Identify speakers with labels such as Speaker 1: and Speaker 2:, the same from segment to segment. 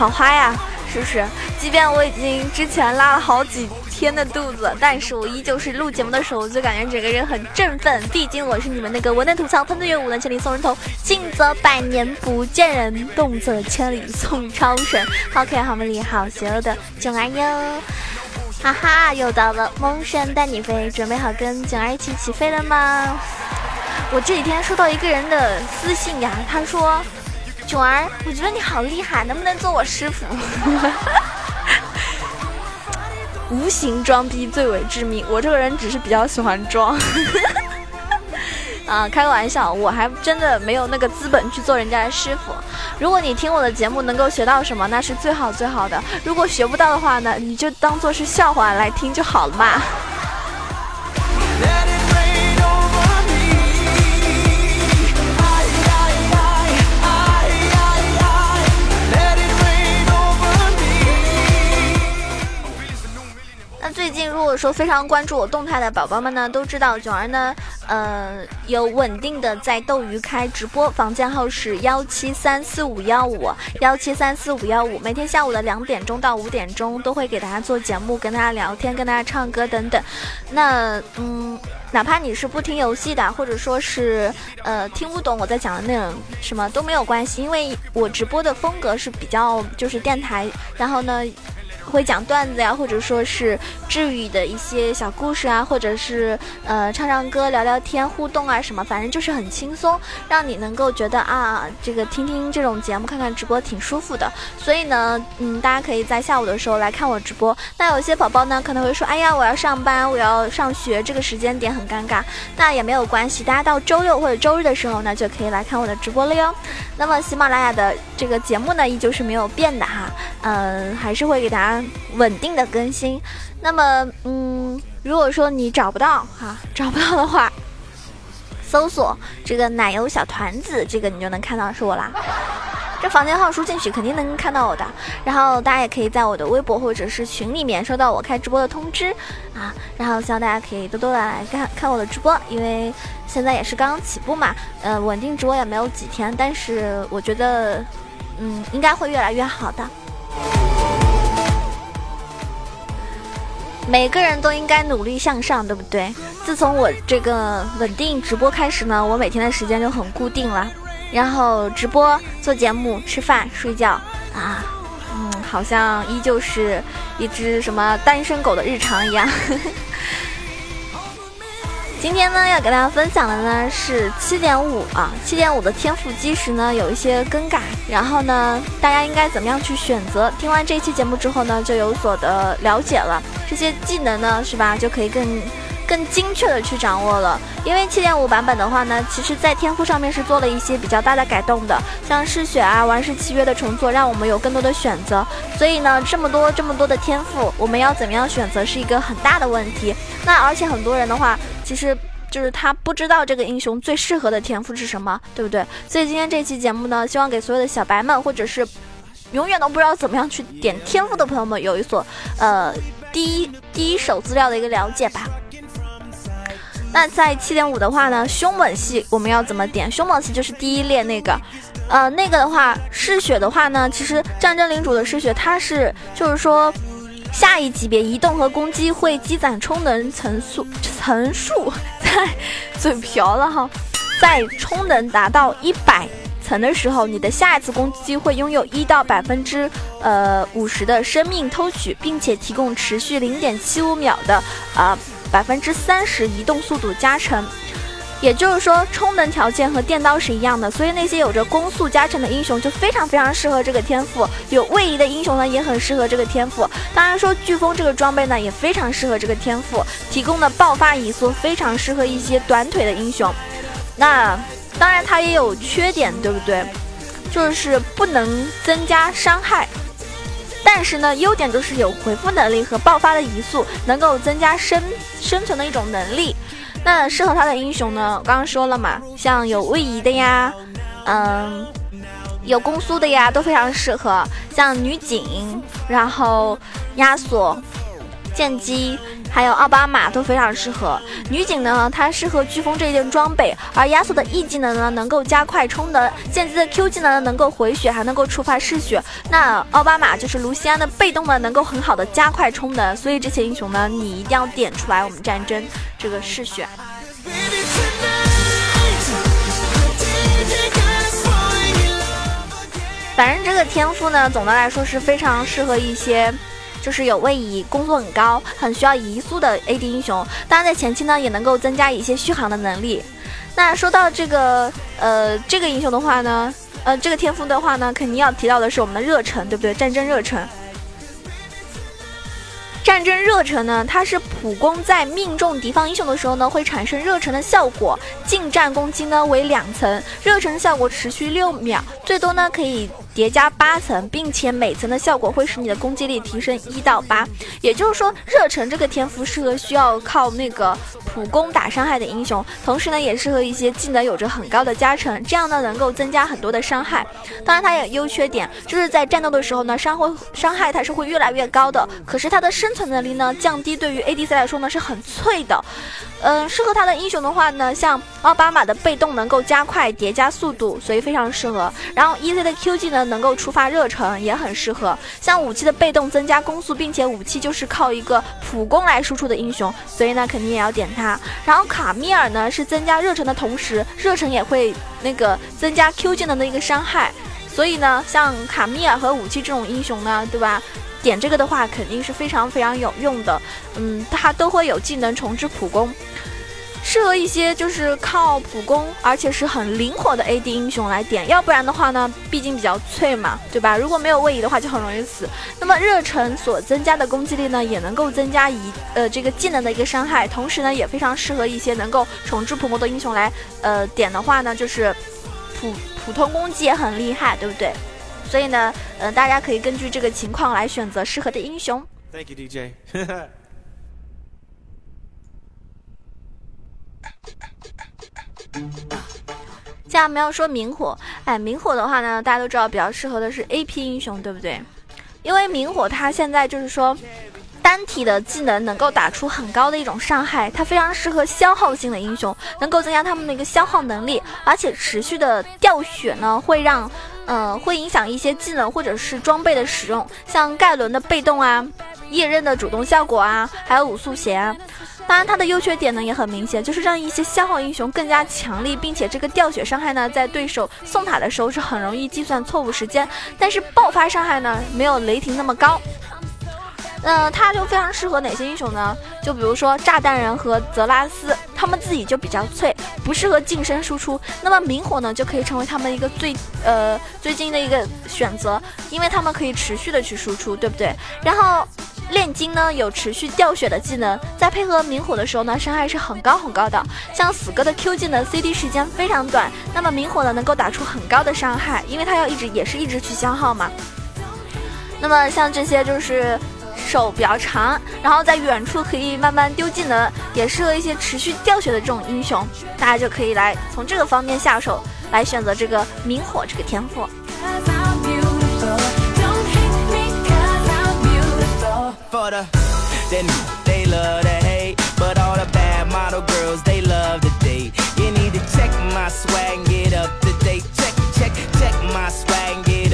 Speaker 1: 好嗨呀，是不是？即便我已经之前拉了好几天的肚子，但是我依旧是录节目的时候就感觉整个人很振奋。毕竟我是你们那个文能吐槽，喷子月武能千里送人头，静则百年不见人，动则千里送超神。好可爱，好美丽，好邪恶的囧儿哟！哈哈，又到了梦神带你飞，准备好跟囧儿一起起飞了吗？我这几天收到一个人的私信呀，他说：“囧儿，我觉得你好厉害，能不能做我师傅？” 无形装逼最为致命，我这个人只是比较喜欢装。啊，开个玩笑，我还真的没有那个资本去做人家的师傅。如果你听我的节目能够学到什么，那是最好最好的。如果学不到的话呢，你就当做是笑话来听就好了嘛。果说非常关注我动态的宝宝们呢，都知道囧儿呢，呃，有稳定的在斗鱼开直播，房间号是幺七三四五幺五幺七三四五幺五，每天下午的两点钟到五点钟都会给大家做节目，跟大家聊天，跟大家唱歌等等。那嗯，哪怕你是不听游戏的，或者说是呃听不懂我在讲的内容什么都没有关系，因为我直播的风格是比较就是电台，然后呢。会讲段子呀，或者说是治愈的一些小故事啊，或者是呃唱唱歌、聊聊天、互动啊什么，反正就是很轻松，让你能够觉得啊，这个听听这种节目、看看直播挺舒服的。所以呢，嗯，大家可以在下午的时候来看我直播。那有些宝宝呢可能会说，哎呀，我要上班，我要上学，这个时间点很尴尬。那也没有关系，大家到周六或者周日的时候呢，就可以来看我的直播了哟。那么喜马拉雅的这个节目呢，依旧是没有变的哈，嗯，还是会给大家。稳定的更新，那么，嗯，如果说你找不到哈，找不到的话，搜索这个奶油小团子，这个你就能看到是我啦。这房间号输进去肯定能看到我的，然后大家也可以在我的微博或者是群里面收到我开直播的通知啊。然后希望大家可以多多的来看看我的直播，因为现在也是刚刚起步嘛，呃，稳定直播也没有几天，但是我觉得，嗯，应该会越来越好的。每个人都应该努力向上，对不对？自从我这个稳定直播开始呢，我每天的时间就很固定了。然后直播、做节目、吃饭、睡觉啊，嗯，好像依旧是一只什么单身狗的日常一样。今天呢，要给大家分享的呢是七点五啊，七点五的天赋基石呢有一些更改，然后呢，大家应该怎么样去选择？听完这一期节目之后呢，就有所的了解了，这些技能呢是吧，就可以更更精确的去掌握了。因为七点五版本的话呢，其实在天赋上面是做了一些比较大的改动的，像嗜血啊、玩世契约的重做，让我们有更多的选择。所以呢，这么多这么多的天赋，我们要怎么样选择是一个很大的问题。那而且很多人的话。其实就是他不知道这个英雄最适合的天赋是什么，对不对？所以今天这期节目呢，希望给所有的小白们，或者是永远都不知道怎么样去点天赋的朋友们，有一所呃第一第一手资料的一个了解吧。那在七点五的话呢，凶猛系我们要怎么点？凶猛系就是第一列那个，呃，那个的话嗜血的话呢，其实战争领主的嗜血，它是就是说。下一级别移动和攻击会积攒充能层数层数，在嘴瓢了哈，在充能达到一百层的时候，你的下一次攻击会拥有一到百分之呃五十的生命偷取，并且提供持续零点七五秒的啊百分之三十移动速度加成。也就是说，充能条件和电刀是一样的，所以那些有着攻速加成的英雄就非常非常适合这个天赋。有位移的英雄呢，也很适合这个天赋。当然说，飓风这个装备呢，也非常适合这个天赋，提供的爆发移速非常适合一些短腿的英雄。那当然它也有缺点，对不对？就是不能增加伤害，但是呢，优点就是有回复能力和爆发的移速，能够增加生生存的一种能力。那适合他的英雄呢？我刚刚说了嘛，像有位移的呀，嗯，有攻速的呀，都非常适合。像女警，然后亚索、剑姬，还有奥巴马都非常适合。女警呢，她适合飓风这件装备，而亚索的 E 技能呢，能够加快充能；剑姬的 Q 技能能够回血，还能够触发嗜血。那奥巴马就是卢锡安的被动呢，能够很好的加快充能。所以这些英雄呢，你一定要点出来。我们战争这个嗜血。反正这个天赋呢，总的来说是非常适合一些，就是有位移、攻速很高、很需要移速的 AD 英雄。当然，在前期呢，也能够增加一些续航的能力。那说到这个，呃，这个英雄的话呢，呃，这个天赋的话呢，肯定要提到的是我们的热忱，对不对？战争热忱。战争热忱呢，它是普攻在命中敌方英雄的时候呢，会产生热忱的效果。近战攻击呢为两层，热忱效果持续六秒，最多呢可以。叠加八层，并且每层的效果会使你的攻击力提升一到八。也就是说，热忱这个天赋适合需要靠那个普攻打伤害的英雄，同时呢，也适合一些技能有着很高的加成，这样呢能够增加很多的伤害。当然，它也有优缺点，就是在战斗的时候呢，伤会伤害它是会越来越高的。可是它的身生存能力呢降低，对于 ADC 来说呢是很脆的。嗯，适合他的英雄的话呢，像奥巴马的被动能够加快叠加速度，所以非常适合。然后 EZ 的 Q 技能能够触发热忱，也很适合。像武器的被动增加攻速，并且武器就是靠一个普攻来输出的英雄，所以呢肯定也要点他。然后卡米尔呢是增加热忱的同时，热忱也会那个增加 Q 技能的一个伤害，所以呢像卡米尔和武器这种英雄呢，对吧？点这个的话肯定是非常非常有用的。嗯，它都会有技能重置普攻。适合一些就是靠普攻，而且是很灵活的 AD 英雄来点，要不然的话呢，毕竟比较脆嘛，对吧？如果没有位移的话，就很容易死。那么热忱所增加的攻击力呢，也能够增加一呃这个技能的一个伤害，同时呢，也非常适合一些能够重置普攻的英雄来呃点的话呢，就是普普通攻击也很厉害，对不对？所以呢，呃，大家可以根据这个情况来选择适合的英雄。
Speaker 2: Thank you, DJ.
Speaker 1: 现在没有说明火，哎，明火的话呢，大家都知道比较适合的是 A P 英雄，对不对？因为明火它现在就是说单体的技能能够打出很高的一种伤害，它非常适合消耗性的英雄，能够增加他们的一个消耗能力，而且持续的掉血呢，会让呃会影响一些技能或者是装备的使用，像盖伦的被动啊，夜刃的主动效果啊，还有五速弦。当然，它的优缺点呢也很明显，就是让一些消耗英雄更加强力，并且这个掉血伤害呢，在对手送塔的时候是很容易计算错误时间，但是爆发伤害呢没有雷霆那么高。那它就非常适合哪些英雄呢？就比如说炸弹人和泽拉斯，他们自己就比较脆，不适合近身输出。那么明火呢，就可以成为他们一个最呃最近的一个选择，因为他们可以持续的去输出，对不对？然后。炼金呢有持续掉血的技能，在配合明火的时候呢，伤害是很高很高的。像死哥的 Q 技能 CD 时间非常短，那么明火呢能够打出很高的伤害，因为它要一直也是一直去消耗嘛。那么像这些就是手比较长，然后在远处可以慢慢丢技能，也适合一些持续掉血的这种英雄，大家就可以来从这个方面下手，来选择这个明火这个天赋。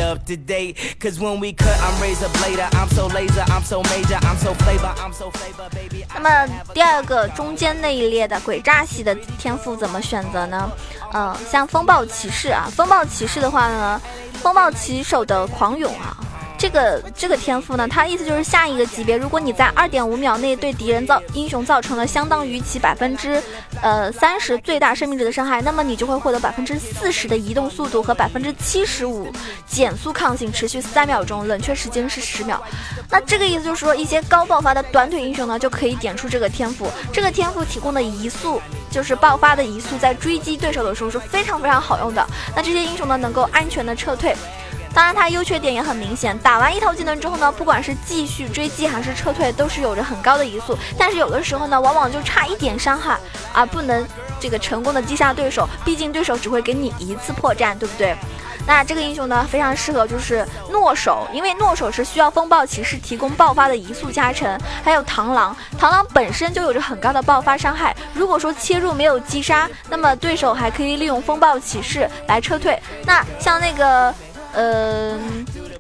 Speaker 1: Up to date cause when we cut i'm razor blader i'm so laser i'm so major i'm so flavor i'm so flavor baby 那么第二个中间那一列的鬼诈系的天赋怎么选择呢嗯像风暴骑士啊风暴骑士的话呢风暴骑手的狂涌啊这个这个天赋呢，它意思就是下一个级别，如果你在二点五秒内对敌人造英雄造成了相当于其百分之呃三十最大生命值的伤害，那么你就会获得百分之四十的移动速度和百分之七十五减速抗性，持续三秒钟，冷却时间是十秒。那这个意思就是说，一些高爆发的短腿英雄呢，就可以点出这个天赋。这个天赋提供的移速，就是爆发的移速，在追击对手的时候是非常非常好用的。那这些英雄呢，能够安全的撤退。当然，它优缺点也很明显。打完一套技能之后呢，不管是继续追击还是撤退，都是有着很高的移速。但是有的时候呢，往往就差一点伤害，而不能这个成功的击杀对手。毕竟对手只会给你一次破绽，对不对？那这个英雄呢，非常适合就是诺手，因为诺手是需要风暴骑士提供爆发的移速加成，还有螳螂，螳螂本身就有着很高的爆发伤害，如果说切入没有击杀，那么对手还可以利用风暴骑士来撤退。那像那个，呃。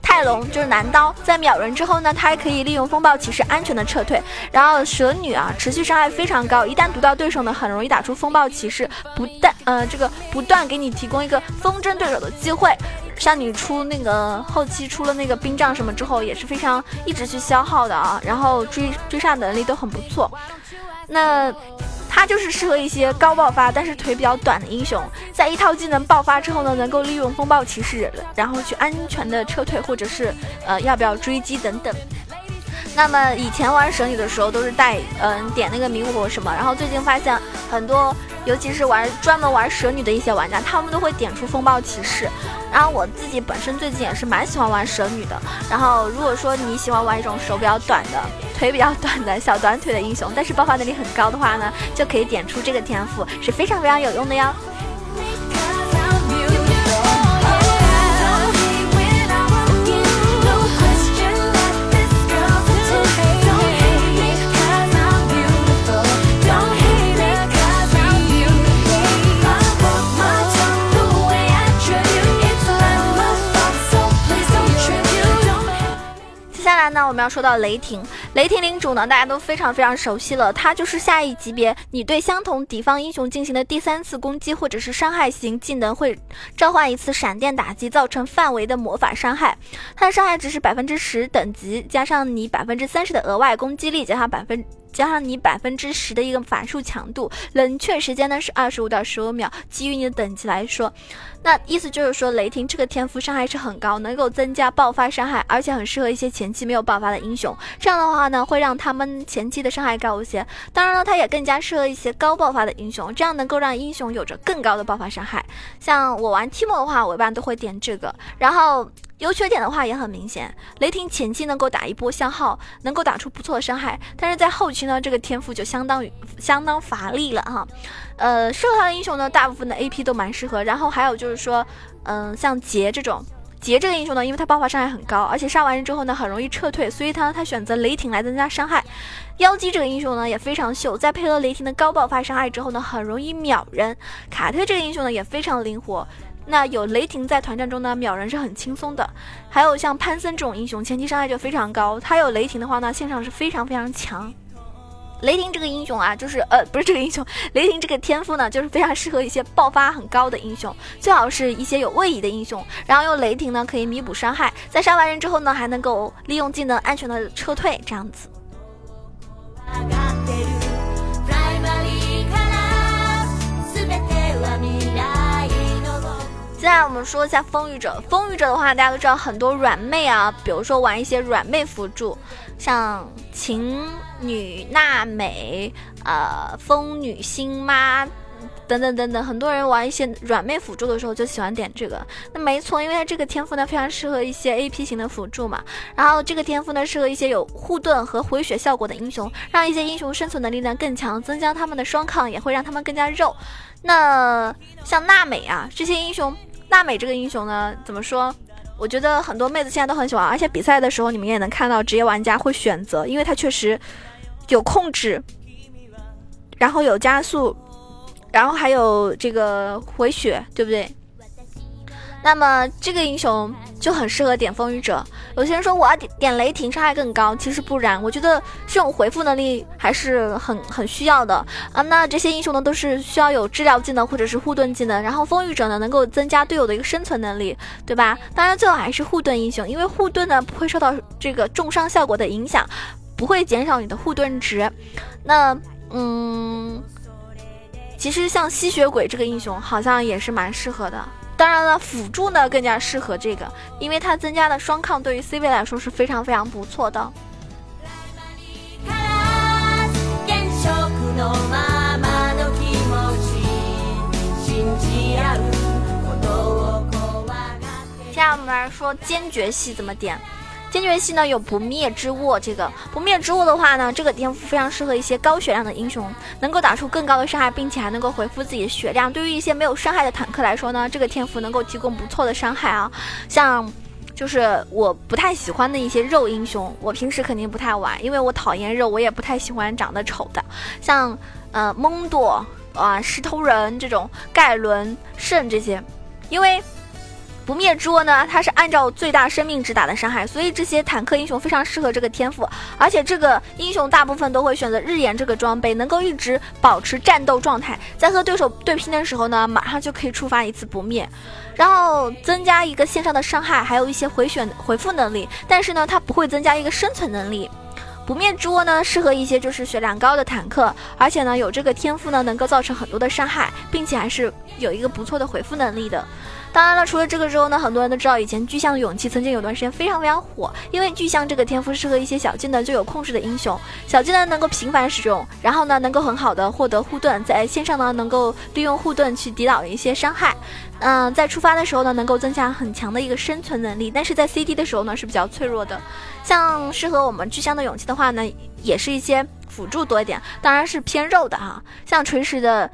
Speaker 1: 泰隆就是男刀，在秒人之后呢，他还可以利用风暴骑士安全的撤退。然后蛇女啊，持续伤害非常高，一旦毒到对手呢，很容易打出风暴骑士，不但呃这个不断给你提供一个风筝对手的机会。像你出那个后期出了那个冰杖什么之后，也是非常一直去消耗的啊。然后追追杀能力都很不错。那。他就是适合一些高爆发但是腿比较短的英雄，在一套技能爆发之后呢，能够利用风暴骑士，然后去安全的撤退，或者是呃要不要追击等等。那么以前玩神女的时候都是带嗯点那个明火什么，然后最近发现很多，尤其是玩专门玩蛇女的一些玩家，他们都会点出风暴骑士。然后我自己本身最近也是蛮喜欢玩蛇女的。然后如果说你喜欢玩一种手比较短的、腿比较短的小短腿的英雄，但是爆发能力很高的话呢，就可以点出这个天赋，是非常非常有用的哟。要说到雷霆，雷霆领主呢，大家都非常非常熟悉了，他就是下一级别，你对相同敌方英雄进行的第三次攻击或者是伤害型技能会召唤一次闪电打击，造成范围的魔法伤害，它的伤害值是百分之十等级，加上你百分之三十的额外攻击力，加上百分。加上你百分之十的一个法术强度，冷却时间呢是二十五到十五秒。基于你的等级来说，那意思就是说，雷霆这个天赋伤害是很高，能够增加爆发伤害，而且很适合一些前期没有爆发的英雄。这样的话呢，会让他们前期的伤害高一些。当然了，它也更加适合一些高爆发的英雄，这样能够让英雄有着更高的爆发伤害。像我玩 Timo 的话，我一般都会点这个，然后。优缺点的话也很明显，雷霆前期能够打一波消耗，能够打出不错的伤害，但是在后期呢，这个天赋就相当于相当乏力了哈。呃，适合他的英雄呢，大部分的 AP 都蛮适合。然后还有就是说，嗯，像杰这种，杰这个英雄呢，因为他爆发伤害很高，而且杀完人之后呢，很容易撤退，所以他他选择雷霆来增加伤害。妖姬这个英雄呢也非常秀，在配合雷霆的高爆发伤害之后呢，很容易秒人。卡特这个英雄呢也非常灵活。那有雷霆在团战中呢，秒人是很轻松的。还有像潘森这种英雄，前期伤害就非常高。他有雷霆的话呢，线上是非常非常强。雷霆这个英雄啊，就是呃，不是这个英雄，雷霆这个天赋呢，就是非常适合一些爆发很高的英雄，最好是一些有位移的英雄。然后用雷霆呢，可以弥补伤害，在杀完人之后呢，还能够利用技能安全的撤退，这样子。现在我们说一下风雨者，风雨者的话，大家都知道很多软妹啊，比如说玩一些软妹辅助，像晴女、娜美、呃风女星妈等等等等，很多人玩一些软妹辅助的时候就喜欢点这个。那没错，因为它这个天赋呢非常适合一些 AP 型的辅助嘛。然后这个天赋呢适合一些有护盾和回血效果的英雄，让一些英雄生存能力呢更强，增加他们的双抗，也会让他们更加肉。那像娜美啊这些英雄。娜美这个英雄呢，怎么说？我觉得很多妹子现在都很喜欢，而且比赛的时候你们也能看到职业玩家会选择，因为它确实有控制，然后有加速，然后还有这个回血，对不对？那么这个英雄就很适合点风雨者。有些人说我要点点雷霆伤害更高，其实不然，我觉得这种回复能力还是很很需要的啊。那这些英雄呢都是需要有治疗技能或者是护盾技能，然后风雨者呢能够增加队友的一个生存能力，对吧？当然最好还是护盾英雄，因为护盾呢不会受到这个重伤效果的影响，不会减少你的护盾值。那嗯，其实像吸血鬼这个英雄好像也是蛮适合的。当然了，辅助呢更加适合这个，因为它增加的双抗对于 C 位来说是非常非常不错的。接下来我们来说坚决系怎么点。坚决系呢有不灭之握，这个不灭之握的话呢，这个天赋非常适合一些高血量的英雄，能够打出更高的伤害，并且还能够回复自己的血量。对于一些没有伤害的坦克来说呢，这个天赋能够提供不错的伤害啊。像就是我不太喜欢的一些肉英雄，我平时肯定不太玩，因为我讨厌肉，我也不太喜欢长得丑的，像呃蒙多啊石头人这种盖伦圣这些，因为。不灭之握呢，它是按照最大生命值打的伤害，所以这些坦克英雄非常适合这个天赋。而且这个英雄大部分都会选择日炎这个装备，能够一直保持战斗状态，在和对手对拼的时候呢，马上就可以触发一次不灭，然后增加一个线上的伤害，还有一些回旋回复能力。但是呢，它不会增加一个生存能力。不灭之握呢，适合一些就是血量高的坦克，而且呢有这个天赋呢，能够造成很多的伤害，并且还是有一个不错的回复能力的。当然了，除了这个之后呢，很多人都知道以前巨像的勇气曾经有段时间非常非常火，因为巨像这个天赋适合一些小技能就有控制的英雄，小技能能够频繁使用，然后呢能够很好的获得护盾，在线上呢能够利用护盾去抵挡一些伤害，嗯，在出发的时候呢能够增加很强的一个生存能力，但是在 C D 的时候呢是比较脆弱的。像适合我们巨像的勇气的话呢，也是一些辅助多一点，当然是偏肉的哈，像锤石的。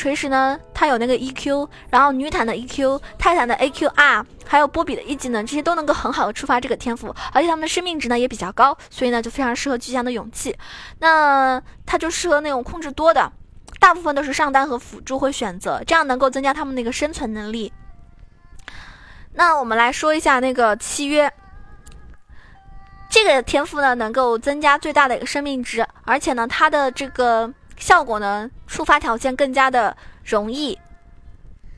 Speaker 1: 锤石呢，它有那个 EQ，然后女坦的 EQ，泰坦的 AQR，还有波比的一技能，这些都能够很好的触发这个天赋，而且他们的生命值呢也比较高，所以呢就非常适合巨象的勇气。那它就适合那种控制多的，大部分都是上单和辅助会选择，这样能够增加他们那个生存能力。那我们来说一下那个契约，这个天赋呢能够增加最大的一个生命值，而且呢它的这个。效果呢，触发条件更加的容易，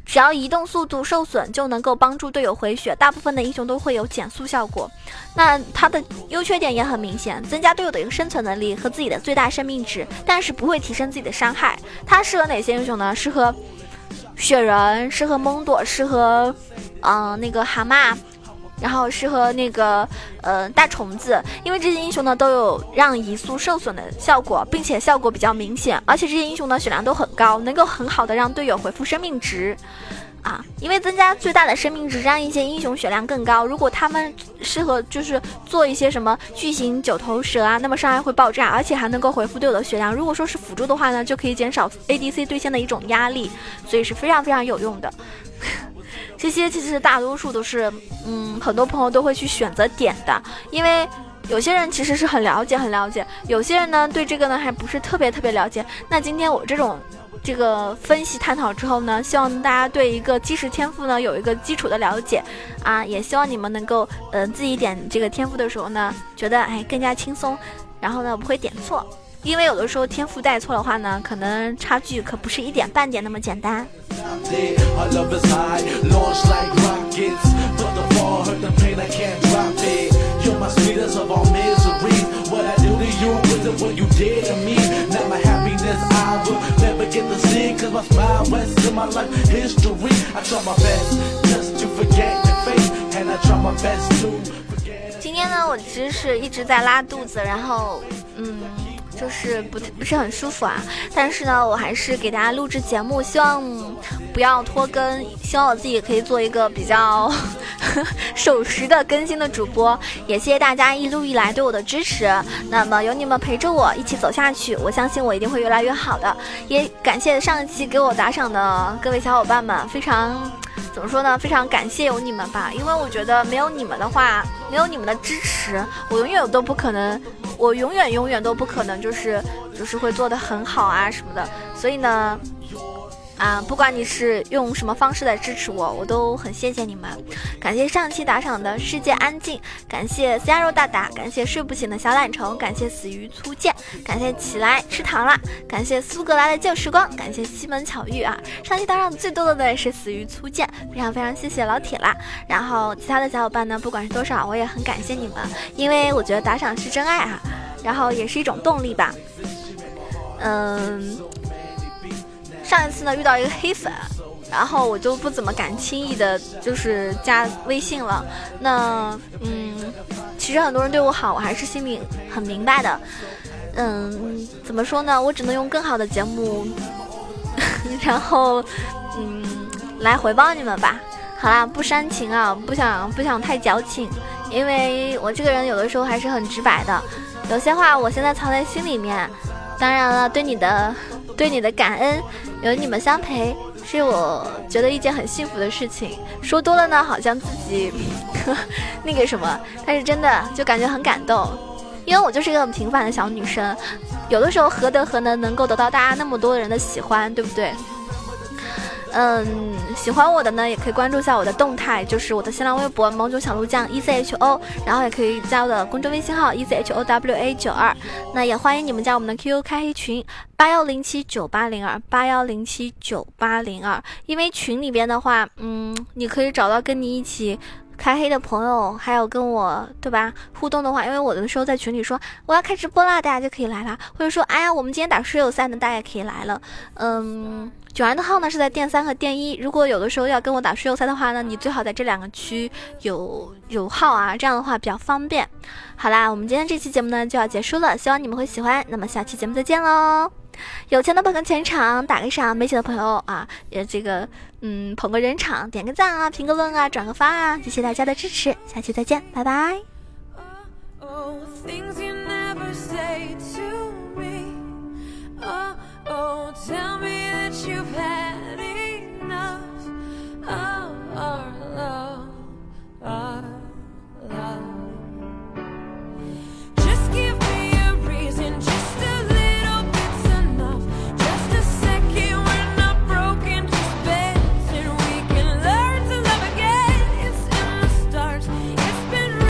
Speaker 1: 只要移动速度受损就能够帮助队友回血。大部分的英雄都会有减速效果。那它的优缺点也很明显，增加队友的一个生存能力和自己的最大生命值，但是不会提升自己的伤害。它适合哪些英雄呢？适合雪人，适合蒙朵，适合嗯那个蛤蟆。然后适合那个呃大虫子，因为这些英雄呢都有让移速受损的效果，并且效果比较明显，而且这些英雄呢血量都很高，能够很好的让队友回复生命值，啊，因为增加最大的生命值，让一些英雄血量更高。如果他们适合就是做一些什么巨型九头蛇啊，那么伤害会爆炸，而且还能够回复队友的血量。如果说是辅助的话呢，就可以减少 ADC 对线的一种压力，所以是非常非常有用的。这些其实大多数都是，嗯，很多朋友都会去选择点的，因为有些人其实是很了解，很了解，有些人呢对这个呢还不是特别特别了解。那今天我这种这个分析探讨之后呢，希望大家对一个基石天赋呢有一个基础的了解啊，也希望你们能够，嗯，自己点这个天赋的时候呢，觉得哎更加轻松，然后呢不会点错。因为有的时候天赋带错的话呢，可能差距可不是一点半点那么简单。今天呢，我其实是一直在拉肚子，然后，嗯。就是不不是很舒服啊，但是呢，我还是给大家录制节目，希望不要拖更，希望我自己可以做一个比较 守时的更新的主播。也谢谢大家一路以来对我的支持，那么有你们陪着我一起走下去，我相信我一定会越来越好的。也感谢上一期给我打赏的各位小伙伴们，非常。怎么说呢？非常感谢有你们吧，因为我觉得没有你们的话，没有你们的支持，我永远都不可能，我永远永远都不可能，就是就是会做的很好啊什么的。所以呢。啊，不管你是用什么方式来支持我，我都很谢谢你们。感谢上期打赏的世界安静，感谢虾肉大大，感谢睡不醒的小懒虫，感谢死鱼粗剑，感谢起来吃糖啦，感谢苏格兰的旧时光，感谢西门巧遇啊。上期打赏最多的呢是死鱼粗剑，非常非常谢谢老铁啦。然后其他的小伙伴呢，不管是多少，我也很感谢你们，因为我觉得打赏是真爱啊，然后也是一种动力吧。嗯。上一次呢遇到一个黑粉，然后我就不怎么敢轻易的，就是加微信了。那嗯，其实很多人对我好，我还是心里很明白的。嗯，怎么说呢？我只能用更好的节目，然后嗯来回报你们吧。好啦，不煽情啊，不想不想太矫情，因为我这个人有的时候还是很直白的，有些话我现在藏在心里面。当然了，对你的对你的感恩，有你们相陪，是我觉得一件很幸福的事情。说多了呢，好像自己 那个什么，但是真的就感觉很感动，因为我就是一个很平凡的小女生，有的时候何德何能能够得到大家那么多人的喜欢，对不对？嗯，喜欢我的呢，也可以关注一下我的动态，就是我的新浪微博“萌种小鹿酱 E C H O”，然后也可以加我的公众微信号 “E C H O W A 九二”。那也欢迎你们加我们的 QQ 开黑群八幺零七九八零二八幺零七九八零二。因为群里边的话，嗯，你可以找到跟你一起开黑的朋友，还有跟我对吧互动的话，因为我的时候在群里说我要开直播啦，大家就可以来啦，或者说哎呀，我们今天打水友赛呢，大家也可以来了，嗯。九儿的号呢是在电三和电一，如果有的时候要跟我打水友赛的话呢，你最好在这两个区有有号啊，这样的话比较方便。好啦，我们今天这期节目呢就要结束了，希望你们会喜欢。那么下期节目再见喽！有钱的捧个钱场，打个赏；没钱的朋友啊，也这个嗯捧个人场，点个赞啊，评个论啊，转个发啊，谢谢大家的支持，下期再见，拜拜。Our love, our love.